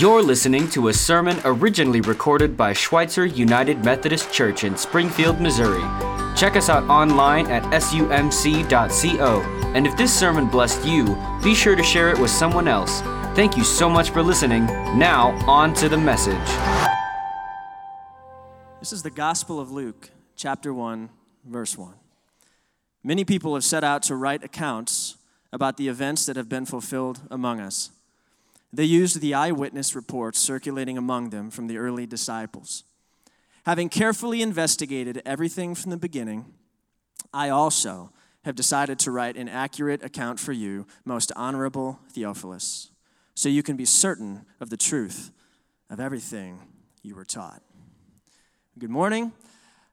You're listening to a sermon originally recorded by Schweitzer United Methodist Church in Springfield, Missouri. Check us out online at sumc.co. And if this sermon blessed you, be sure to share it with someone else. Thank you so much for listening. Now, on to the message. This is the Gospel of Luke, chapter 1, verse 1. Many people have set out to write accounts about the events that have been fulfilled among us. They used the eyewitness reports circulating among them from the early disciples. Having carefully investigated everything from the beginning, I also have decided to write an accurate account for you, most honorable Theophilus, so you can be certain of the truth of everything you were taught. Good morning.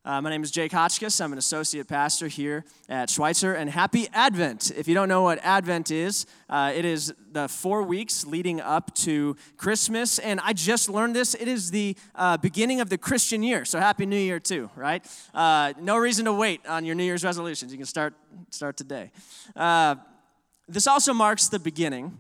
Uh, my name is Jake Hotchkiss. I'm an associate pastor here at Schweitzer, and happy Advent. If you don't know what Advent is, uh, it is the four weeks leading up to Christmas, and I just learned this. It is the uh, beginning of the Christian year, so Happy New Year too, right? Uh, no reason to wait on your New Year's resolutions. You can start start today. Uh, this also marks the beginning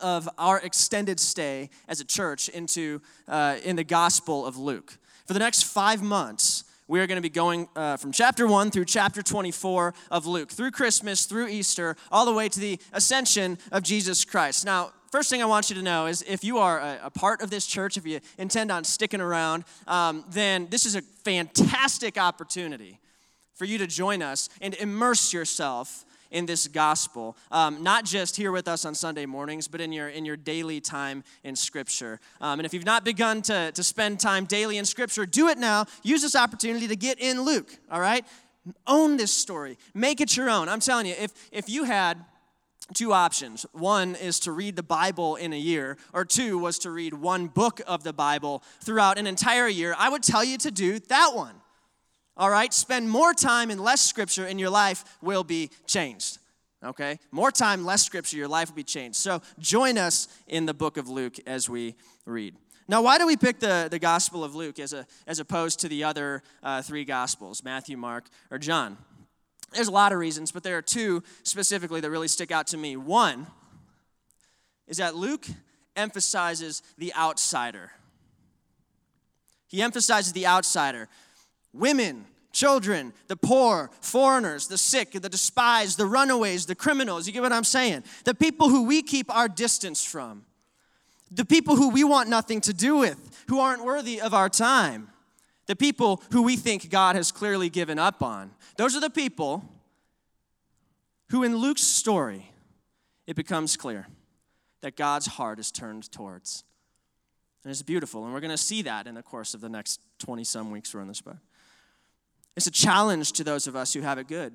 of our extended stay as a church into uh, in the Gospel of Luke. For the next five months we are going to be going uh, from chapter 1 through chapter 24 of Luke, through Christmas, through Easter, all the way to the ascension of Jesus Christ. Now, first thing I want you to know is if you are a, a part of this church, if you intend on sticking around, um, then this is a fantastic opportunity for you to join us and immerse yourself in this gospel, um, not just here with us on Sunday mornings, but in your, in your daily time in Scripture. Um, and if you've not begun to, to spend time daily in Scripture, do it now. Use this opportunity to get in Luke, all right? Own this story, make it your own. I'm telling you, if, if you had two options. One is to read the Bible in a year, or two was to read one book of the Bible throughout an entire year. I would tell you to do that one. All right? Spend more time in less scripture, and your life will be changed. Okay? More time, less scripture, your life will be changed. So join us in the book of Luke as we read. Now, why do we pick the, the Gospel of Luke as, a, as opposed to the other uh, three Gospels, Matthew, Mark, or John? There's a lot of reasons, but there are two specifically that really stick out to me. One is that Luke emphasizes the outsider. He emphasizes the outsider women, children, the poor, foreigners, the sick, the despised, the runaways, the criminals. You get what I'm saying? The people who we keep our distance from, the people who we want nothing to do with, who aren't worthy of our time, the people who we think God has clearly given up on. Those are the people who, in Luke's story, it becomes clear that God's heart is turned towards. And it's beautiful, and we're going to see that in the course of the next 20 some weeks we're in this book. It's a challenge to those of us who have it good.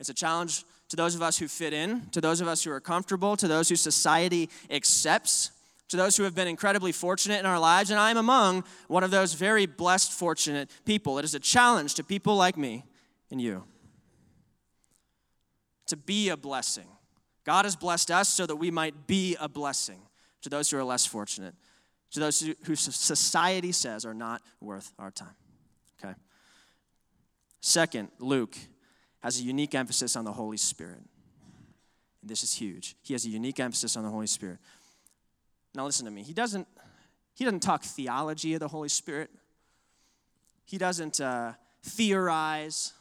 It's a challenge to those of us who fit in, to those of us who are comfortable, to those who society accepts, to those who have been incredibly fortunate in our lives. And I'm among one of those very blessed, fortunate people. It is a challenge to people like me and you to be a blessing. God has blessed us so that we might be a blessing to those who are less fortunate, to those who society says are not worth our time. Second, Luke has a unique emphasis on the Holy Spirit. And this is huge. He has a unique emphasis on the Holy Spirit. Now listen to me. He doesn't he doesn't talk theology of the Holy Spirit. He doesn't uh, theorize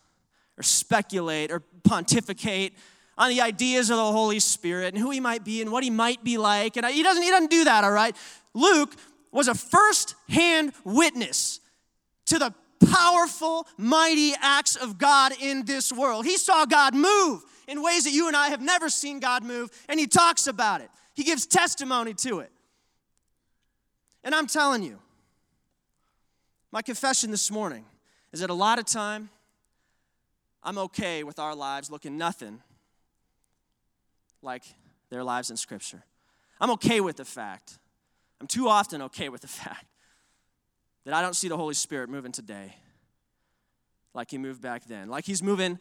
or speculate or pontificate on the ideas of the Holy Spirit and who he might be and what he might be like. And he doesn't, he doesn't do that, all right? Luke was a first hand witness to the powerful, mighty acts of God in this world. He saw God move in ways that you and I have never seen God move, and he talks about it. He gives testimony to it. And I'm telling you, my confession this morning is that a lot of time I'm okay with our lives looking nothing like their lives in Scripture. I'm okay with the fact, I'm too often okay with the fact that I don't see the Holy Spirit moving today like he moved back then, like he's moving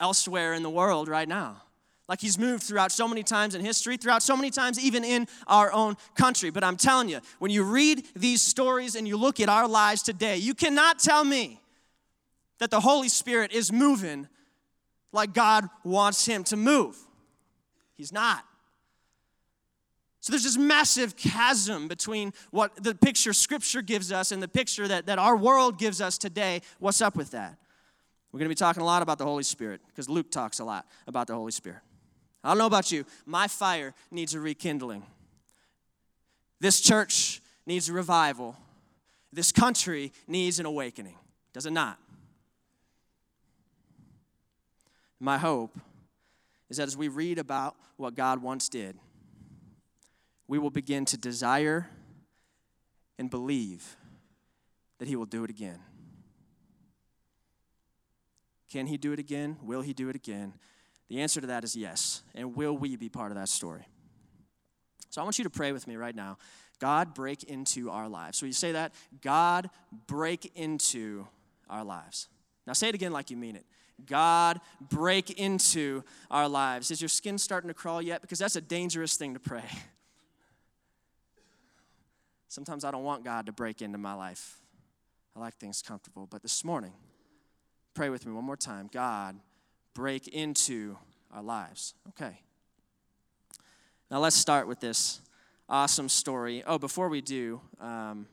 elsewhere in the world right now. Like he's moved throughout so many times in history, throughout so many times even in our own country. But I'm telling you, when you read these stories and you look at our lives today, you cannot tell me that the Holy Spirit is moving like God wants him to move. He's not. So there's this massive chasm between what the picture Scripture gives us and the picture that, that our world gives us today. What's up with that? We're going to be talking a lot about the Holy Spirit because Luke talks a lot about the Holy Spirit. I don't know about you, my fire needs a rekindling. This church needs a revival. This country needs an awakening. Does it not? My hope is that as we read about what God once did, we will begin to desire and believe that He will do it again. Can He do it again? Will He do it again? The answer to that is yes. And will we be part of that story? So I want you to pray with me right now. God, break into our lives. So you say that? God, break into our lives. Now say it again like you mean it. God, break into our lives. Is your skin starting to crawl yet? Because that's a dangerous thing to pray. Sometimes I don't want God to break into my life. I like things comfortable. But this morning, pray with me one more time. God, break into our lives. Okay. Now let's start with this awesome story. Oh, before we do, um,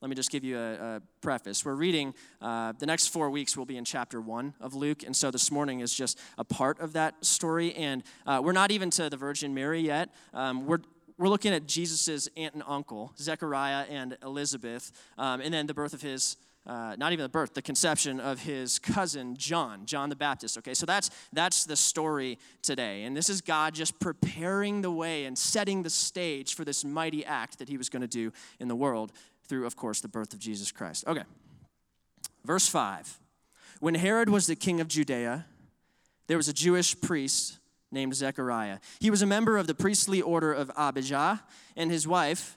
let me just give you a, a preface. We're reading, uh, the next four weeks will be in chapter one of Luke, and so this morning is just a part of that story. And uh, we're not even to the Virgin Mary yet. Um, we're we're looking at Jesus' aunt and uncle, Zechariah and Elizabeth, um, and then the birth of his uh, not even the birth, the conception of his cousin John, John the Baptist. Okay, so that's that's the story today, and this is God just preparing the way and setting the stage for this mighty act that He was going to do in the world through, of course, the birth of Jesus Christ. Okay, verse five. When Herod was the king of Judea, there was a Jewish priest named Zechariah. He was a member of the priestly order of Abijah, and his wife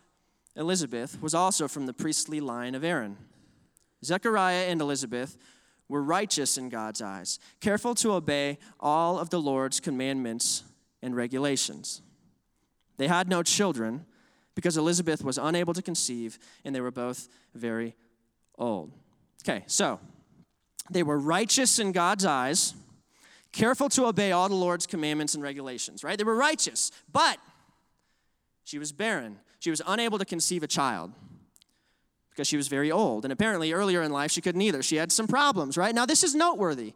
Elizabeth was also from the priestly line of Aaron. Zechariah and Elizabeth were righteous in God's eyes, careful to obey all of the Lord's commandments and regulations. They had no children because Elizabeth was unable to conceive, and they were both very old. Okay, so they were righteous in God's eyes, careful to obey all the Lord's commandments and regulations, right? They were righteous, but she was barren. She was unable to conceive a child because she was very old. And apparently, earlier in life, she couldn't either. She had some problems, right? Now, this is noteworthy.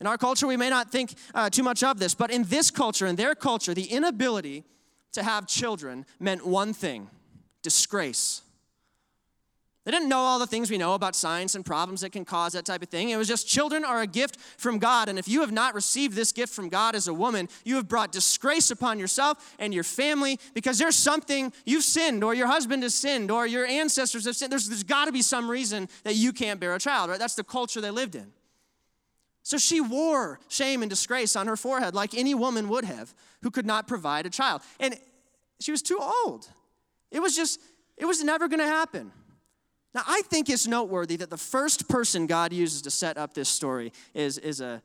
In our culture, we may not think uh, too much of this, but in this culture, in their culture, the inability to have children meant one thing disgrace. They didn't know all the things we know about science and problems that can cause that type of thing. It was just children are a gift from God. And if you have not received this gift from God as a woman, you have brought disgrace upon yourself and your family because there's something you've sinned, or your husband has sinned, or your ancestors have sinned. There's, there's got to be some reason that you can't bear a child, right? That's the culture they lived in. So she wore shame and disgrace on her forehead like any woman would have who could not provide a child. And she was too old. It was just, it was never going to happen. Now, I think it's noteworthy that the first person God uses to set up this story is, is a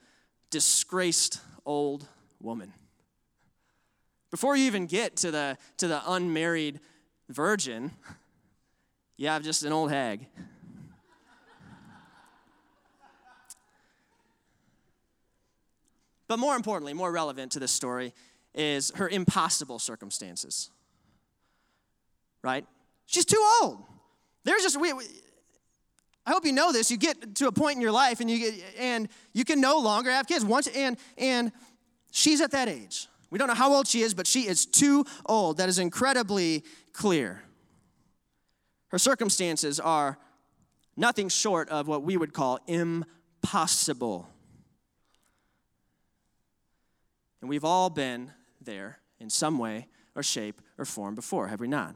disgraced old woman. Before you even get to the, to the unmarried virgin, you have just an old hag. But more importantly, more relevant to this story, is her impossible circumstances. Right? She's too old. There's just we, we, I hope you know this. You get to a point in your life and you get and you can no longer have kids. Once and and she's at that age. We don't know how old she is, but she is too old. That is incredibly clear. Her circumstances are nothing short of what we would call impossible. And we've all been there in some way or shape or form before, have we not?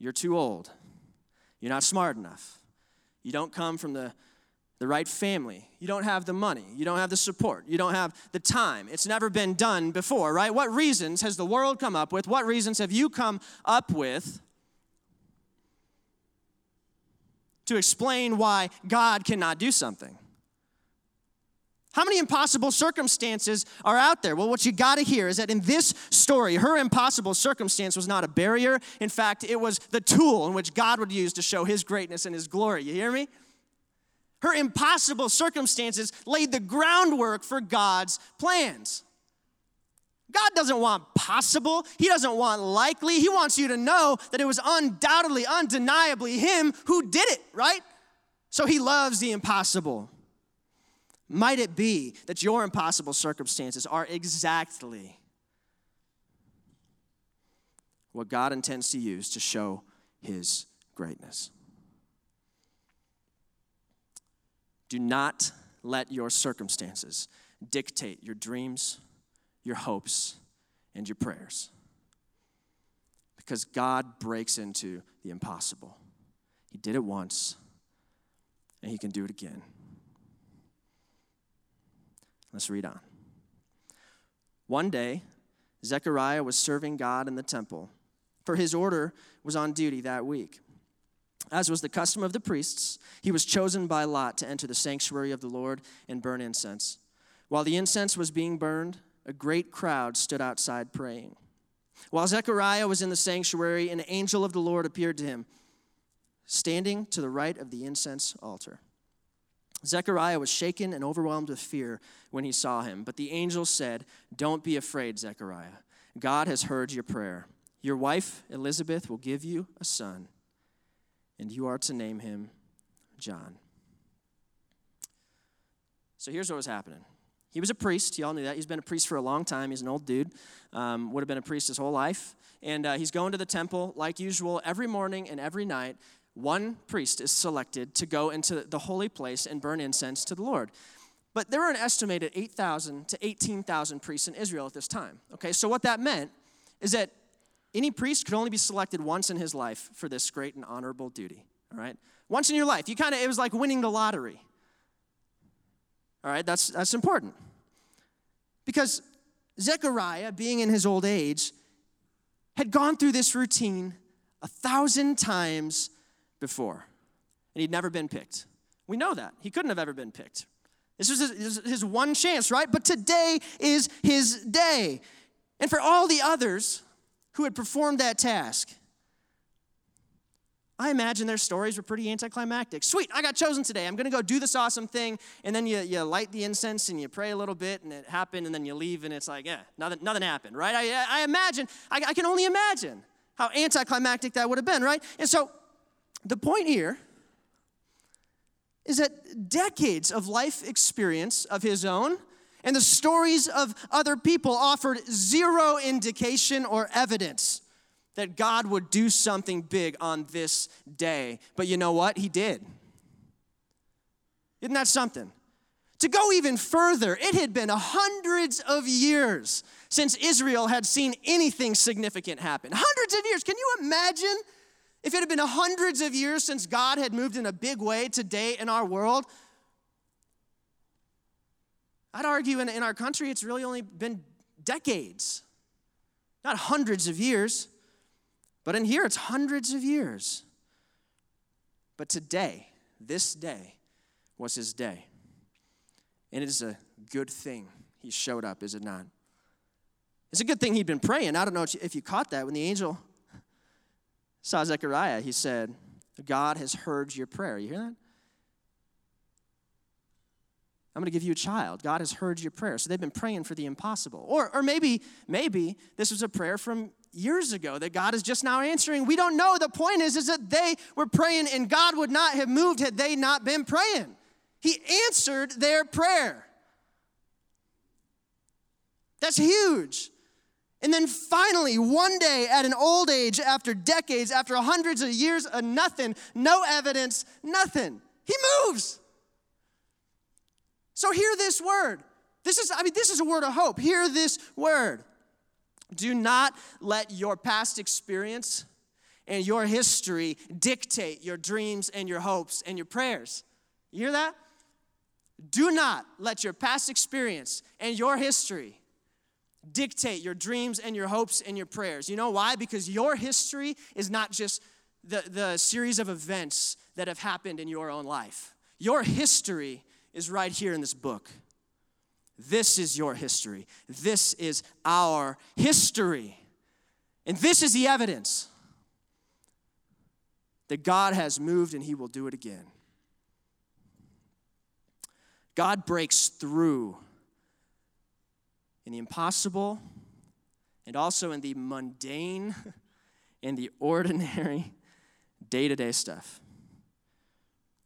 You're too old. You're not smart enough. You don't come from the, the right family. You don't have the money. You don't have the support. You don't have the time. It's never been done before, right? What reasons has the world come up with? What reasons have you come up with to explain why God cannot do something? How many impossible circumstances are out there? Well, what you got to hear is that in this story, her impossible circumstance was not a barrier. In fact, it was the tool in which God would use to show his greatness and his glory. You hear me? Her impossible circumstances laid the groundwork for God's plans. God doesn't want possible. He doesn't want likely. He wants you to know that it was undoubtedly, undeniably Him who did it, right? So He loves the impossible. Might it be that your impossible circumstances are exactly what God intends to use to show His greatness? Do not let your circumstances dictate your dreams your hopes, and your prayers. Because God breaks into the impossible. He did it once, and He can do it again. Let's read on. One day, Zechariah was serving God in the temple, for his order was on duty that week. As was the custom of the priests, he was chosen by lot to enter the sanctuary of the Lord and burn incense. While the incense was being burned, a great crowd stood outside praying. While Zechariah was in the sanctuary, an angel of the Lord appeared to him, standing to the right of the incense altar. Zechariah was shaken and overwhelmed with fear when he saw him, but the angel said, Don't be afraid, Zechariah. God has heard your prayer. Your wife, Elizabeth, will give you a son, and you are to name him John. So here's what was happening he was a priest. Y'all knew that. He's been a priest for a long time. He's an old dude. Um, would have been a priest his whole life. And uh, he's going to the temple like usual every morning and every night. One priest is selected to go into the holy place and burn incense to the Lord. But there were an estimated 8,000 to 18,000 priests in Israel at this time. Okay, so what that meant is that any priest could only be selected once in his life for this great and honorable duty. All right, once in your life. You kind of it was like winning the lottery. All right, that's, that's important. Because Zechariah, being in his old age, had gone through this routine a thousand times before, and he'd never been picked. We know that. He couldn't have ever been picked. This was his, one chance, right? But today is his day. And for all the others who had performed that task, I imagine their stories were pretty anticlimactic. Sweet, I got chosen today. I'm going to go do this awesome thing. And then you, you light the incense and you pray a little bit and it happened. And then you leave and it's like, yeah, nothing, nothing happened, right? I, I imagine, I, I can only imagine how anticlimactic that would have been, right? And so the point here is that decades of life experience of his own and the stories of other people offered zero indication or evidence that God would do something big on this day. But you know what? He did. Isn't that something? To go even further, it had been hundreds of years since Israel had seen anything significant happen. Hundreds of years. Can you imagine if it had been hundreds of years since God had moved in a big way today in our world? I'd argue in, in our country it's really only been decades, not hundreds of years. But in here, it's hundreds of years. But today, this day, was his day. And it is a good thing he showed up, is it not? It's a good thing he'd been praying. I don't know if you caught that. When the angel saw Zechariah, he said, God has heard your prayer. You hear that? I'm going to give you a child. God has heard your prayer. So they've been praying for the impossible. Or, or maybe, maybe this was a prayer from years ago that God is just now answering. We don't know. The point is, is that they were praying and God would not have moved had they not been praying. He answered their prayer. That's huge. And then finally, one day at an old age, after decades, after hundreds of years of nothing, no evidence, nothing, he moves. So hear this word. This is, I mean, this is a word of hope. Hear this word. Do not let your past experience and your history dictate your dreams and your hopes and your prayers. You hear that? Do not let your past experience and your history dictate your dreams and your hopes and your prayers. You know why? Because your history is not just the, the series of events that have happened in your own life. Your history is right here in this book. This is your history. This is our history. And this is the evidence that God has moved and He will do it again. God breaks through in the impossible and also in the mundane in the ordinary day to day stuff.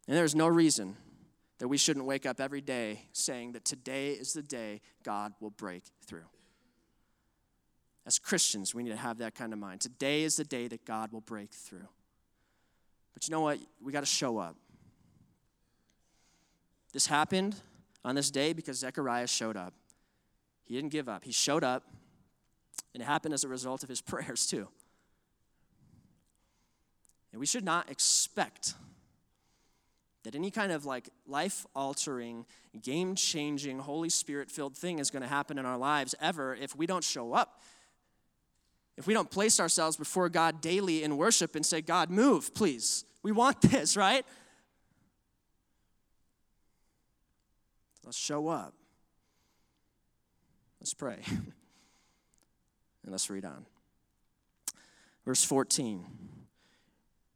And there's no reason that we shouldn't wake up every day saying that today is the day God will break through. As Christians, we need to have that kind of mind. Today is the day that God will break through. But you know what? We got to show up. This happened on this day because Zechariah showed up. He didn't give up, he showed up, and it happened as a result of his prayers, too. And we should not expect that any kind of like life altering, game changing, Holy Spirit filled thing is going to happen in our lives ever if we don't show up. If we don't place ourselves before God daily in worship and say, God, move, please. We want this, right? Let's show up. Let's pray. and let's read on. Verse 14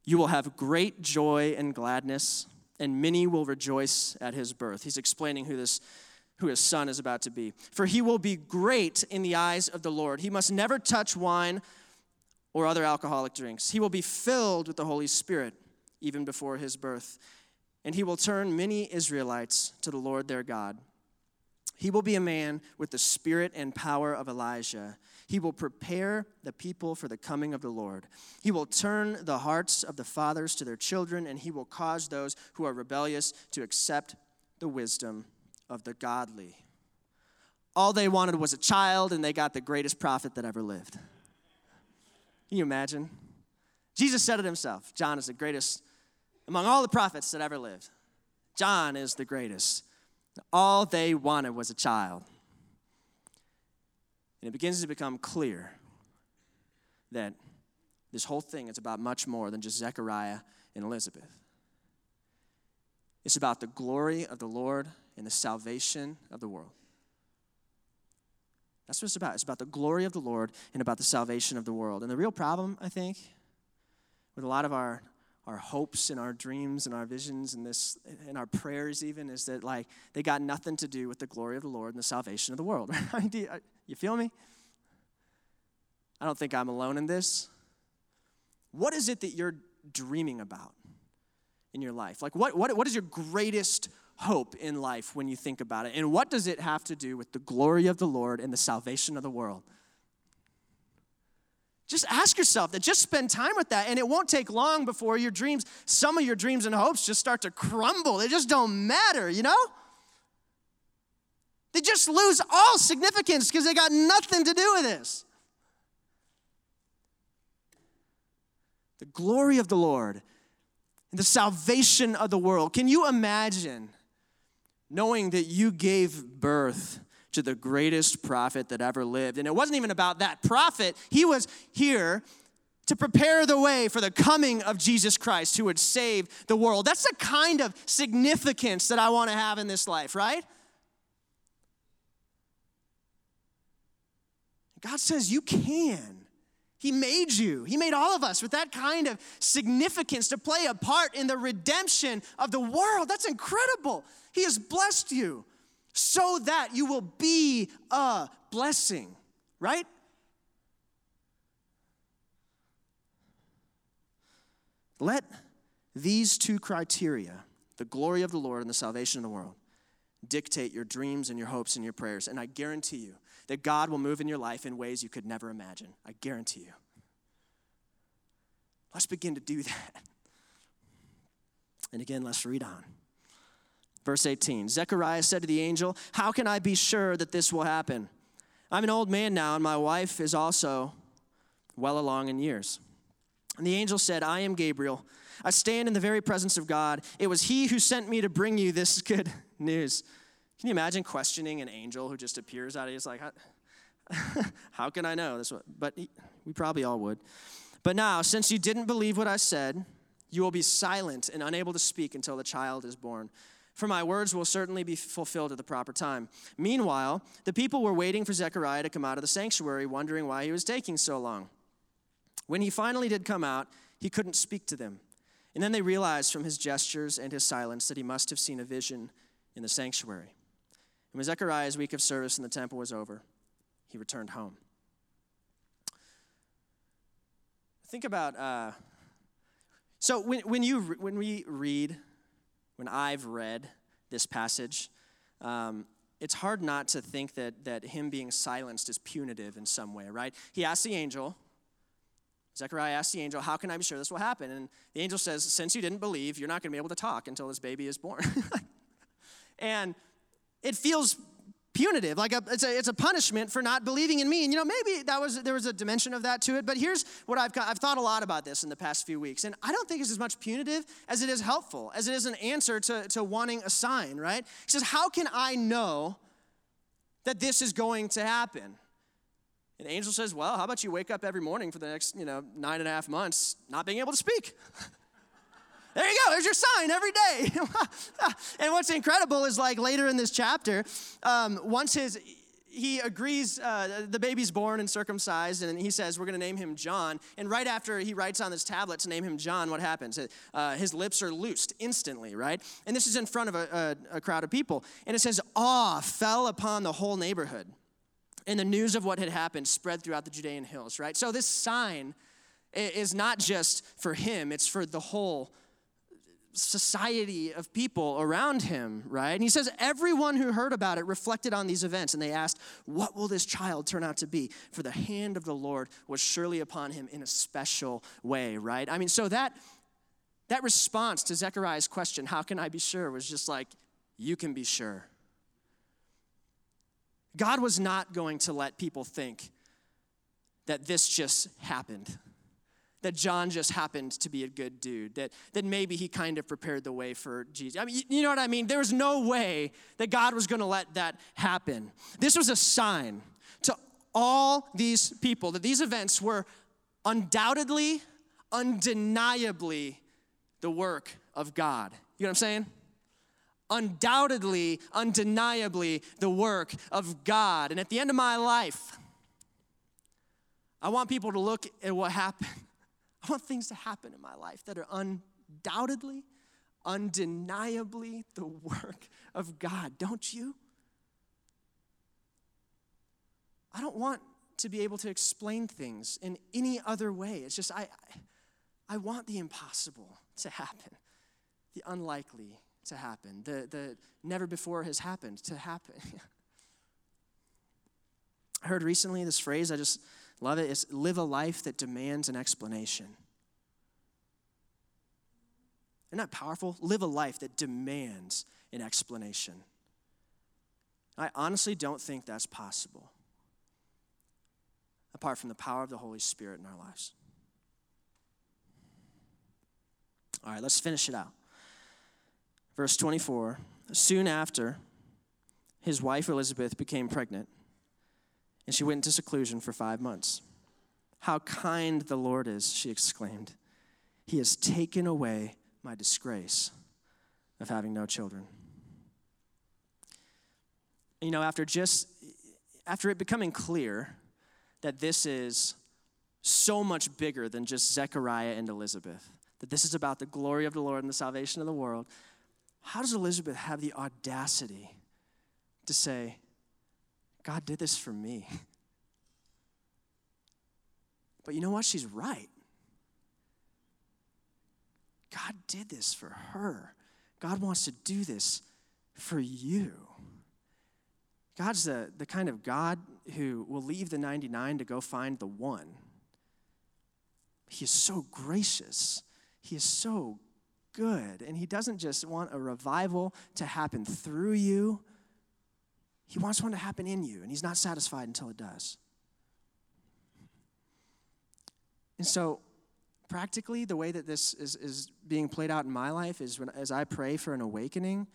You will have great joy and gladness, and many will rejoice at his birth. He's explaining who this who his son is about to be. For he will be great in the eyes of the Lord. He must never touch wine or other alcoholic drinks. He will be filled with the Holy Spirit even before his birth. And he will turn many Israelites to the Lord their God. He will be a man with the spirit and power of Elijah. He will prepare the people for the coming of the Lord. He will turn the hearts of the fathers to their children, and he will cause those who are rebellious to accept the wisdom of the godly. All they wanted was a child, and they got the greatest prophet that ever lived. Can you imagine? Jesus said it himself John is the greatest among all the prophets that ever lived. John is the greatest. All they wanted was a child. And it begins to become clear that this whole thing is about much more than just Zechariah and Elizabeth. It's about the glory of the Lord and the salvation of the world. That's what it's about. It's about the glory of the Lord and about the salvation of the world. And the real problem, I think, with a lot of our our hopes and our dreams and our visions and this and our prayers even is that like they got nothing to do with the glory of the Lord and the salvation of the world. you feel me? I don't think I'm alone in this. What is it that you're dreaming about in your life? Like what what, what is your greatest hope in life when you think about it? And what does it have to do with the glory of the Lord and the salvation of the world? Just ask yourself that. Just spend time with that. And it won't take long before your dreams, some of your dreams and hopes just start to crumble. They just don't matter, you know? They just lose all significance because they got nothing to do with this. The glory of the Lord and the salvation of the world. Can you imagine knowing that you gave birth to the greatest prophet that ever lived. And it wasn't even about that prophet, he was here to prepare the way for the coming of Jesus Christ who would save the world. That's the kind of significance that I want to have in this life, right? God says you can. He made you. He made all of us with that kind of significance to play a part in the redemption of the world. That's incredible. He has blessed you so that you will be a blessing, right? Let these two criteria, the glory of the Lord and the salvation of the world, dictate your dreams and your hopes and your prayers. And I guarantee you that God will move in your life in ways you could never imagine. I guarantee you. Let's begin to do that. And again, let's read on. Verse 18 Zechariah said to the angel, How can I be sure that this will happen? I'm an old man now, and my wife is also well along in years. And the angel said, I am Gabriel. I stand in the very presence of God. It was he who sent me to bring you this good news. Can you imagine questioning an angel who just appears out of He's like, how, can I know this? But we probably all would. But now, since you didn't believe what I said, you will be silent and unable to speak until the child is born for my words will certainly be fulfilled at the proper time. Meanwhile, the people were waiting for Zechariah to come out of the sanctuary, wondering why he was taking so long. When he finally did come out, he couldn't speak to them. And then they realized from his gestures and his silence that he must have seen a vision in the sanctuary. And when Zechariah's week of service in the temple was over, he returned home. think about uh, so when, when you when we read when i've read this passage um, it's hard not to think that that him being silenced is punitive in some way right he asks the angel Zechariah asks the angel, How can I be sure this will happen? And the angel says, Since you didn't believe, you're not going to be able to talk until this baby is born. and it feels punitive. Like a, it's, a, it's a punishment for not believing in me. And you know maybe that was there was a dimension of that to it but here's what I've, I've thought a lot about this in the past few weeks. And i don't think it's as much punitive as it is helpful as it is an answer to, to wanting a sign right? He says how can i know that this is going to happen? And angel says, Well, how about you wake up every morning for the next, you know, nine and a half months not being able to speak? there you go, there's your sign every day. and what's incredible is like later in this chapter, um, once his he agrees uh, the baby's born and circumcised and he says we're going to name him john. And right after he writes on this tablet to name him john what happens? Uh, his lips are loosed instantly right? And this is in front of a, a, a crowd of people. And it says awe fell upon the whole neighborhood and the news of what had happened spread throughout the Judean hills, right? So this sign is not just for him, it's for the whole society of people around him, right? And he says, everyone who heard about it reflected on these events and they asked, What will this child turn out to be? For the hand of the Lord was surely upon him in a special way, right? I mean, so that that response to Zechariah's question, How can I be sure? was just like, You can be sure. God was not going to let people think that this just happened, that John just happened to be a good dude, that, that maybe he kind of prepared the way for Jesus. I mean, you know what I mean? There was no way that God was going to let that happen. This was a sign to all these people that these events were undoubtedly, undeniably the work of God. You know what I'm saying? undoubtedly, undeniably the work of God. And at the end of my life, I want people to look at what happened. I want things to happen in my life that are undoubtedly, undeniably the work of God, don't you? I don't want to be able to explain things in any other way. It's just, I, I want the impossible to happen, the unlikely to happen, the, the never before has happened to happen. I heard recently this phrase, I just love it, is live a life that demands an explanation. Isn't that powerful? Live a life that demands an explanation. I honestly don't think that's possible apart from the power of the Holy Spirit in our lives. All right, let's finish it out. Verse 24 Soon after, his wife Elizabeth became pregnant, and she went into seclusion for five months. How kind the Lord is, she exclaimed. He has taken away my disgrace of having no children. You know, after just after it becoming clear that this is so much bigger than just Zechariah and Elizabeth, that this is about the glory of the Lord and the salvation of the world, how does Elizabeth have the audacity to say, God did this for me? But you know what? She's right. God did this for her. God wants to do this for you. God's the, the kind of God who will leave the 99 to go find the one. He is so gracious. He is so good. And He doesn't just want a revival to happen through you, He wants one to happen in you. And He's not satisfied until it does. And so, practically, the way that this is, is being played out in my life is when, as I pray for an awakening,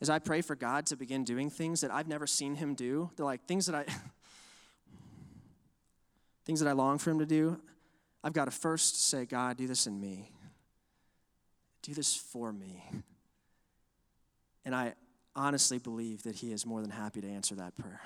as I pray for God to begin doing things that I've never seen Him do, they're like things that I. things that I long for him to do, I've got to first say, God, do this in me. Do this for me. And I honestly believe that He is more than happy to answer that prayer.